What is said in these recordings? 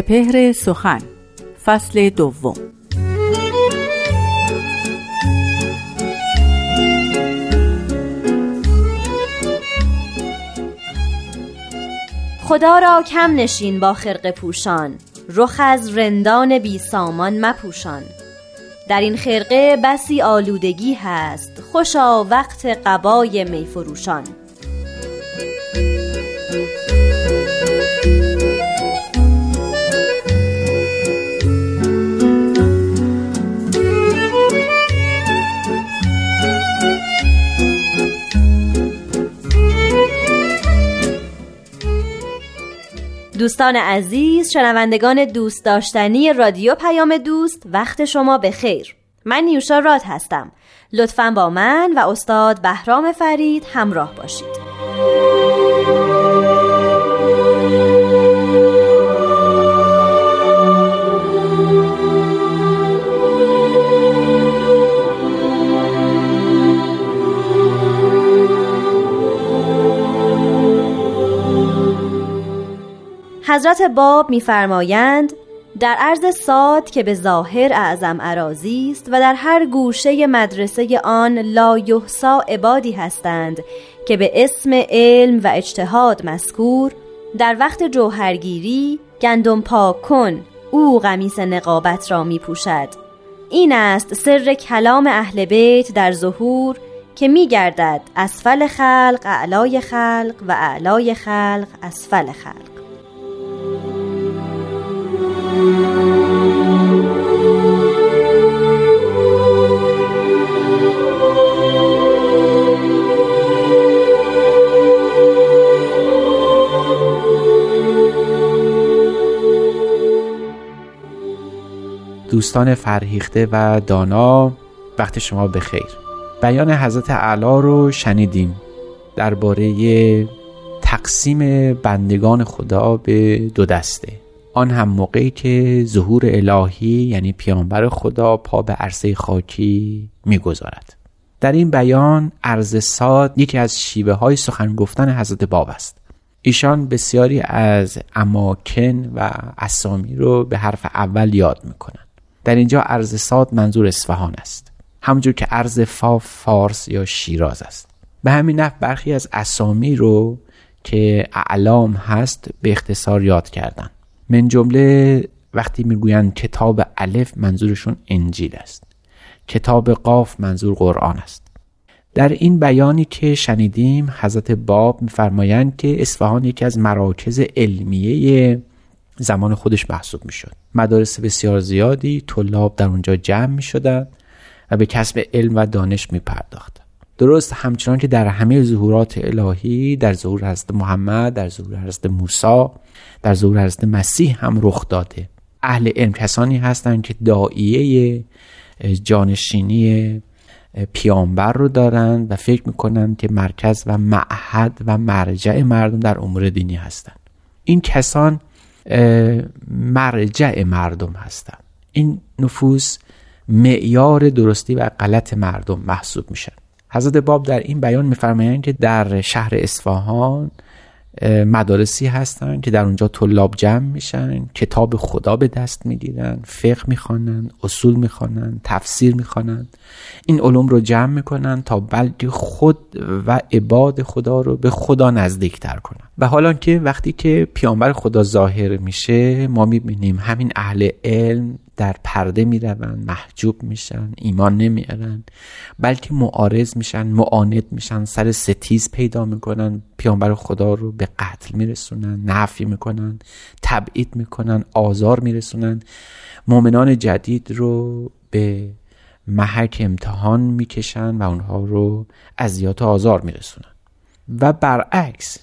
سپهر سخن فصل دوم. خدا را کم نشین با خرق پوشان رخ از رندان بی سامان مپوشان. در این خرقه بسی آلودگی هست خوشا وقت قبای میفروشان دوستان عزیز شنوندگان دوست داشتنی رادیو پیام دوست وقت شما به خیر. من نیوشا راد هستم. لطفا با من و استاد بهرام فرید همراه باشید. حضرت باب میفرمایند در عرض ساد که به ظاهر اعظم عراضی است و در هر گوشه مدرسه آن لا یحصا عبادی هستند که به اسم علم و اجتهاد مذکور در وقت جوهرگیری گندم پاک کن او قمیس نقابت را می پوشد این است سر کلام اهل بیت در ظهور که می گردد اسفل خلق اعلای خلق و اعلای خلق اسفل خلق. دوستان فرهیخته و دانا وقت شما بخیر بیان حضرت اعلی رو شنیدیم. درباره تقسیم بندگان خدا به دو دسته. آن هم موقعی که ظهور الهی یعنی پیامبر خدا پا به عرصه خاکی می‌گذارد. در این بیان عرض ساد یکی از شیوه های سخن گفتن حضرت باب است. ایشان بسیاری از اماکن و اسامی رو به حرف اول یاد می‌کنن در اینجا عرض ساد منظور اصفهان است. همونجور که عرض فا فارس یا شیراز است. به همین نحو برخی از اسامی رو که اعلام هست به اختصار یاد کردن. من جمله وقتی می‌گویند کتاب الف منظورشون انجیل است. کتاب قاف منظور قرآن است. در این بیانی که شنیدیم حضرت باب میفرمایند که اصفهان یکی از مراکز علمیه زمان خودش محسوب می‌شد. مدارس بسیار زیادی طلاب در اونجا جمع می شدن و به کسب علم و دانش می پرداخت. درست همچنان که در همه ظهورات الهی در ظهور حضرت محمد در ظهور حضرت موسی در ظهور حضرت مسیح هم رخ داده. اهل علم کسانی هستند که دائیه جانشینی پیامبر رو دارند و فکر می‌کنند که مرکز و معهد و مرجع مردم در امور دینی هستند. این کسان مرجع مردم هستند. این نفوس معیار درستی و غلط مردم محسوب میشن. حضرت باب در این بیان میفرمایند که در شهر اصفهان مدارسی هستند که در اونجا طلاب جمع میشن کتاب خدا به دست می‌گیرن فقه می‌خوانند اصول می‌خوانند تفسیر می‌خوانند این علوم رو جمع می‌کنن تا بلکه خود و عباد خدا رو به خدا نزدیکتر کنن. و حالا که وقتی که پیامبر خدا ظاهر میشه ما می‌بینیم همین اهل علم در پرده می‌روند محجوب میشن ایمان نمیارن بلکه معارض میشن معاند میشن سر ستیز پیدا می‌کنن پیامبر خدا رو به قتل میرسونن نفی می‌کنن تبعید می‌کنن آزار میرسونن. مؤمنان جدید رو به محک امتحان می‌کشن و اونها رو اذیات و آزار میرسونن. و برعکس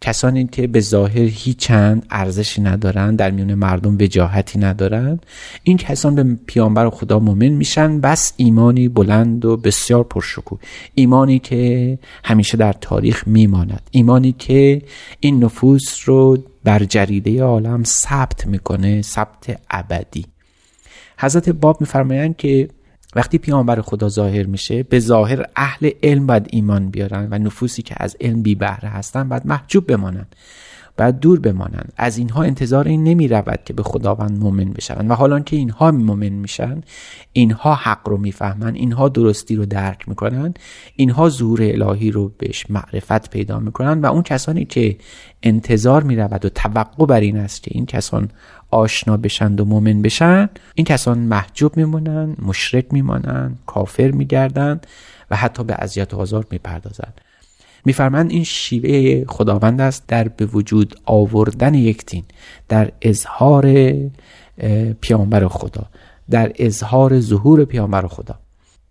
کسانی که به ظاهر هیچ چند ارزشی ندارن در میون مردم وجاهتی ندارن این کسان به پیامبر خدا مؤمن میشن بس ایمانی بلند و بسیار پرشکوه. ایمانی که همیشه در تاریخ میماند. ایمانی که این نفوس رو بر جریده عالم ثبت می‌کنه ثبت ابدی. حضرت باب میفرمایند که وقتی پیامبر خدا ظاهر میشه به ظاهر اهل علم باید ایمان بیارن و نفوسی که از علم بی بهره هستن باید محجوب بمانن باید دور بمانند از اینها انتظار این نمی رود که به خداوند مؤمن بشوند و حالا که اینها مؤمن میشن اینها حق رو می‌فهمند اینها درستی رو درک می‌کنن اینها ظهور الهی رو بهش معرفت پیدا می‌کنن و اون کسانی که انتظار می رود و توقع بر این است که این کسان آشنا بشند و مؤمن بشن این کسان محجوب میمونن مشرک میمانند کافر میگردند و حتی به اذیت و آزار می‌پردازند میفرمند این شیوه خداوند است در به وجود آوردن یک دین در اظهار پیامبر خدا در اظهار ظهور پیامبر خدا.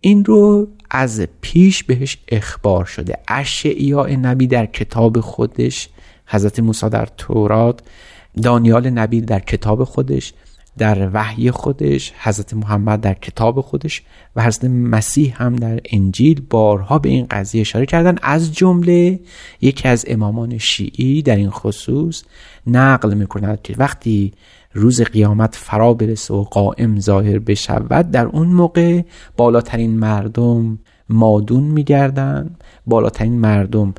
این رو از پیش بهش اخبار شده. اشعیاء نبی در کتاب خودش حضرت موسی در تورات دانیال نبی در کتاب خودش در وحی خودش حضرت محمد در کتاب خودش و حضرت مسیح هم در انجیل بارها به این قضیه اشاره کردن. از جمله یکی از امامان شیعی در این خصوص نقل می‌کند که وقتی روز قیامت فرا برسه و قائم ظاهر بشود در اون موقع بالاترین مردم مادون میگردن. بالاترین مردم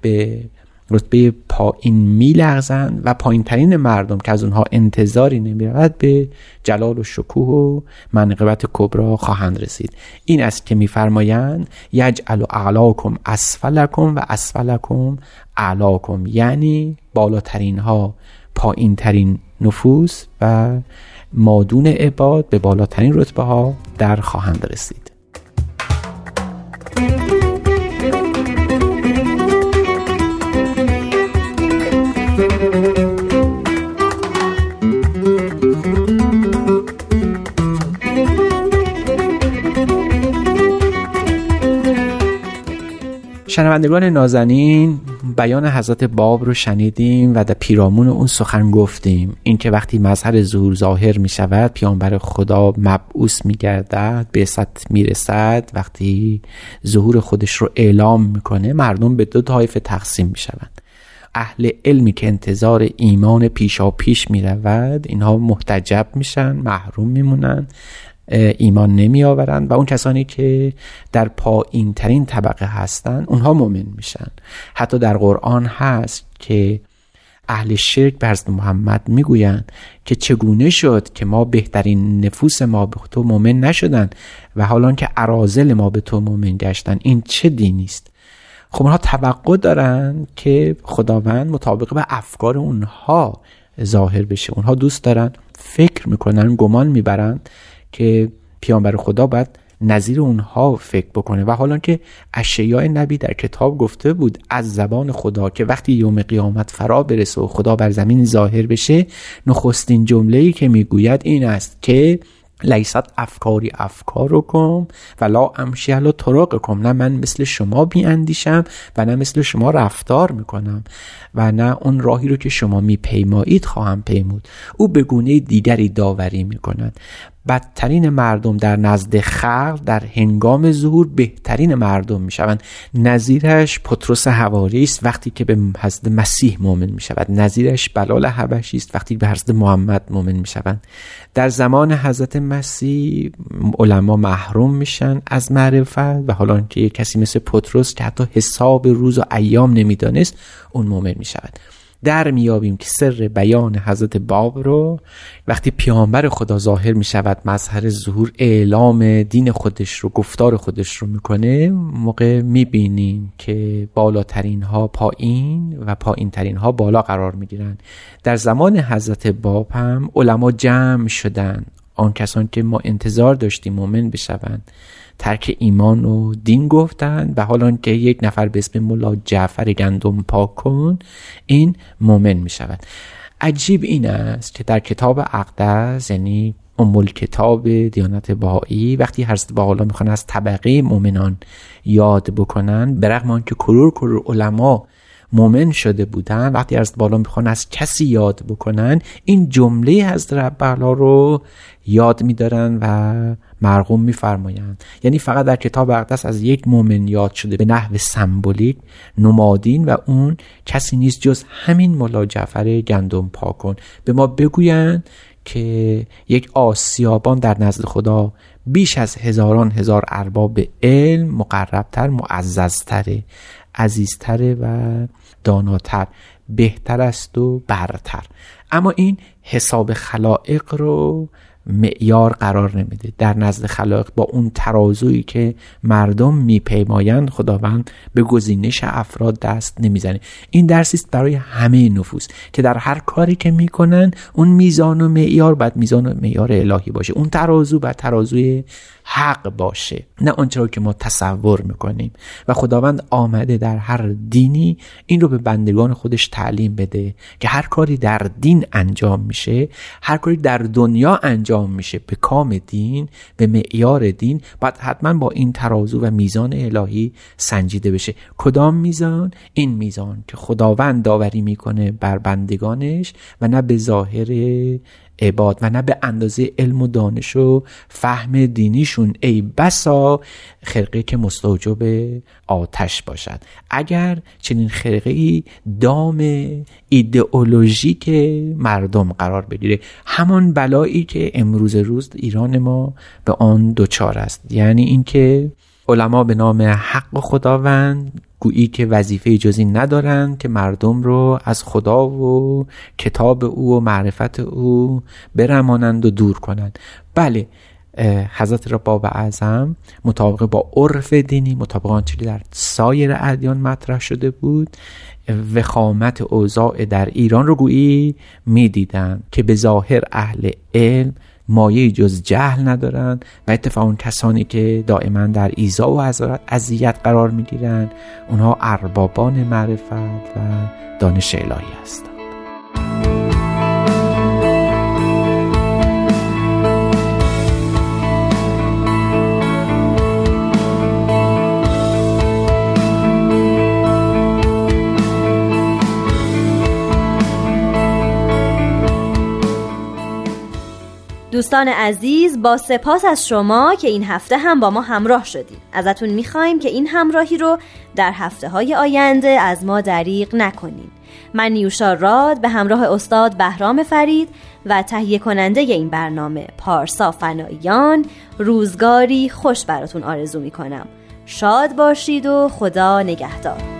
به رتبه پایین میلغزند و پایین ترین مردم که از اونها انتظاری نمی‌رود به جلال و شکوه و منقبت کبرا خواهند رسید. این است که میفرمایند یجعل اعلاکم اسفلکم و اسفلکم اعلاکم یعنی بالاترین ها پایین ترین نفوس و مادون عباد به بالاترین رتبه ها در خواهند رسید. شنوندگان نازنین بیان حضرت باب رو شنیدیم و در پیرامون اون سخن گفتیم. اینکه وقتی مظهر ظهور ظاهر می شود پیامبر خدا مبعوث می گردد به ست می رسد وقتی ظهور خودش رو اعلام می‌کنه مردم به دو طایفه تقسیم می شوند اهل علمی که انتظار ایمان پیشا پیش می رود اینها محتجب میشن محروم میمونن. ایمان نمی آورند و اون کسانی که در پایین ترین طبقه هستند اونها مؤمن میشن. حتی در قرآن هست که اهل شرک به محمد می‌گویند که چگونه شد که ما بهترین نفوس ما به تو مؤمن نشدند و حالا که ارازل ما به تو مؤمن گشتن این چه دینی است؟ خب اونها توقع دارن که خداوند مطابق به افکار اونها ظاهر بشه. اونها دوست دارن فکر می‌کنن گمان می‌برند که پیامبر خدا باید نظیر اونها فکر بکنه. و حالا که اشیاء نبی در کتاب گفته بود از زبان خدا که وقتی یوم قیامت فرا برسه و خدا بر زمین ظاهر بشه نخستین جمله ای که می‌گوید این است که لیست افکاری افکارکم و لا امشی علی طرقکم. نه من مثل شما بیاندیشم و نه مثل شما رفتار می‌کنم و نه اون راهی رو که شما میپیمایید خواهم پیمود. او به گونه دیگری داوری می‌کند. بدترین مردم در نزد خلق در هنگام ظهور بهترین مردم می‌شوند. نظیرش پتروس حواری است وقتی که به حضرت مسیح مؤمن می‌شود. نظیرش بلال حبشی است وقتی به حضرت محمد مؤمن می‌شوند. در زمان حضرت مسیح علما محروم میشن از معرفت و حالا که کسی مثل پتروس که حتی حساب روز و ایام نمی‌دانست اون مؤمن می‌شود. در میابیم که سر بیان حضرت باب رو وقتی پیامبر خدا ظاهر می شود مظهر ظهور اعلام دین خودش رو گفتار خودش رو می‌کنه موقع می‌بینیم که بالاترین ها پایین و پایین ترین ها بالا قرار می‌گیرند در زمان حضرت باب هم علما جمع شدن. آن کسان که ما انتظار داشتیم مؤمن بشوند. ترک ایمان و دین گفتند و حالا که یک نفر به اسم ملا جعفر گندم پاک کن این مؤمن می شود عجیب این است که در کتاب اقدس یعنی امول کتاب دیانت بهایی وقتی حضرت حالا می‌خوان از طبقه مؤمنان یاد بکنن برغم آنکه کرور کرور علما مؤمن شده بودن وقتی از بالا می‌خوان از کسی یاد بکنن این جمله حضرت رب رو یاد میدارن و مرغوم میفرمایند. یعنی فقط در کتاب اقدس از یک مؤمن یاد شده به نحو سمبولیک نمادین و اون کسی نیست جز همین ملا جعفر گندم پاکن. به ما بگویند که یک آسیابان در نزد خدا بیش از هزاران هزار ارباب علم مقربتر معززتره عزیزتره و داناتر بهتر است و برتر. اما این حساب خلائق رو معیار قرار نمیده. در نزد خلایق با اون ترازویی که مردم میپیمایند خداوند به گزینش افراد دست نمی‌زنه. این درسی است برای همه نفوس که در هر کاری که می‌کنن اون میزان و معیار باید میزان و معیار الهی باشه. اون ترازو باید ترازوی حق باشه. نه آنچه رو که ما تصور می‌کنیم. و خداوند آمده در هر دینی این رو به بندگان خودش تعلیم بده که هر کاری در دین انجام میشه هر کاری در دنیا انجام میشه به کام دین به معیار دین باید حتما با این ترازو و میزان الهی سنجیده بشه. کدام میزان؟ این میزان که خداوند داوری می‌کنه بر بندگانش و نه به ظاهر عباد و نه به اندازه علم و دانش و فهم دینیشون. ای بسا خرقه که مستوجب آتش باشد. اگر چنین خرقه ای دام ایدئولوژیک مردم قرار بگیره همان بلایی که امروز روز ایران ما به آن دچار است. یعنی اینکه علما به نام حق خداوند گویی که وظیفه جزی ندارند که مردم رو از خدا و کتاب او و معرفت او برمانند و دور کنند. بله حضرت را باب اعظم مطابق با عرف دینی مطابق آنچه در سایر ادیان مطرح شده بود وخامت اوضاع در ایران رو گویی می‌دیدند که به ظاهر اهل علم مایه جز جهل ندارند و اتفاقا کسانی که دائما در ایزا و اذیت قرار می‌گیرند اونها اربابان معرفت و دانش الهی هستند. دوستان عزیز با سپاس از شما که این هفته هم با ما همراه شدید. ازتون می‌خوایم که این همراهی رو در هفته های آینده از ما دریغ نکنید من نیوشا راد به همراه استاد بهرام فرید و تهیه کننده این برنامه پارسا فنایان روزگاری خوش براتون آرزو می‌کنم. شاد باشید و خدا نگهدار.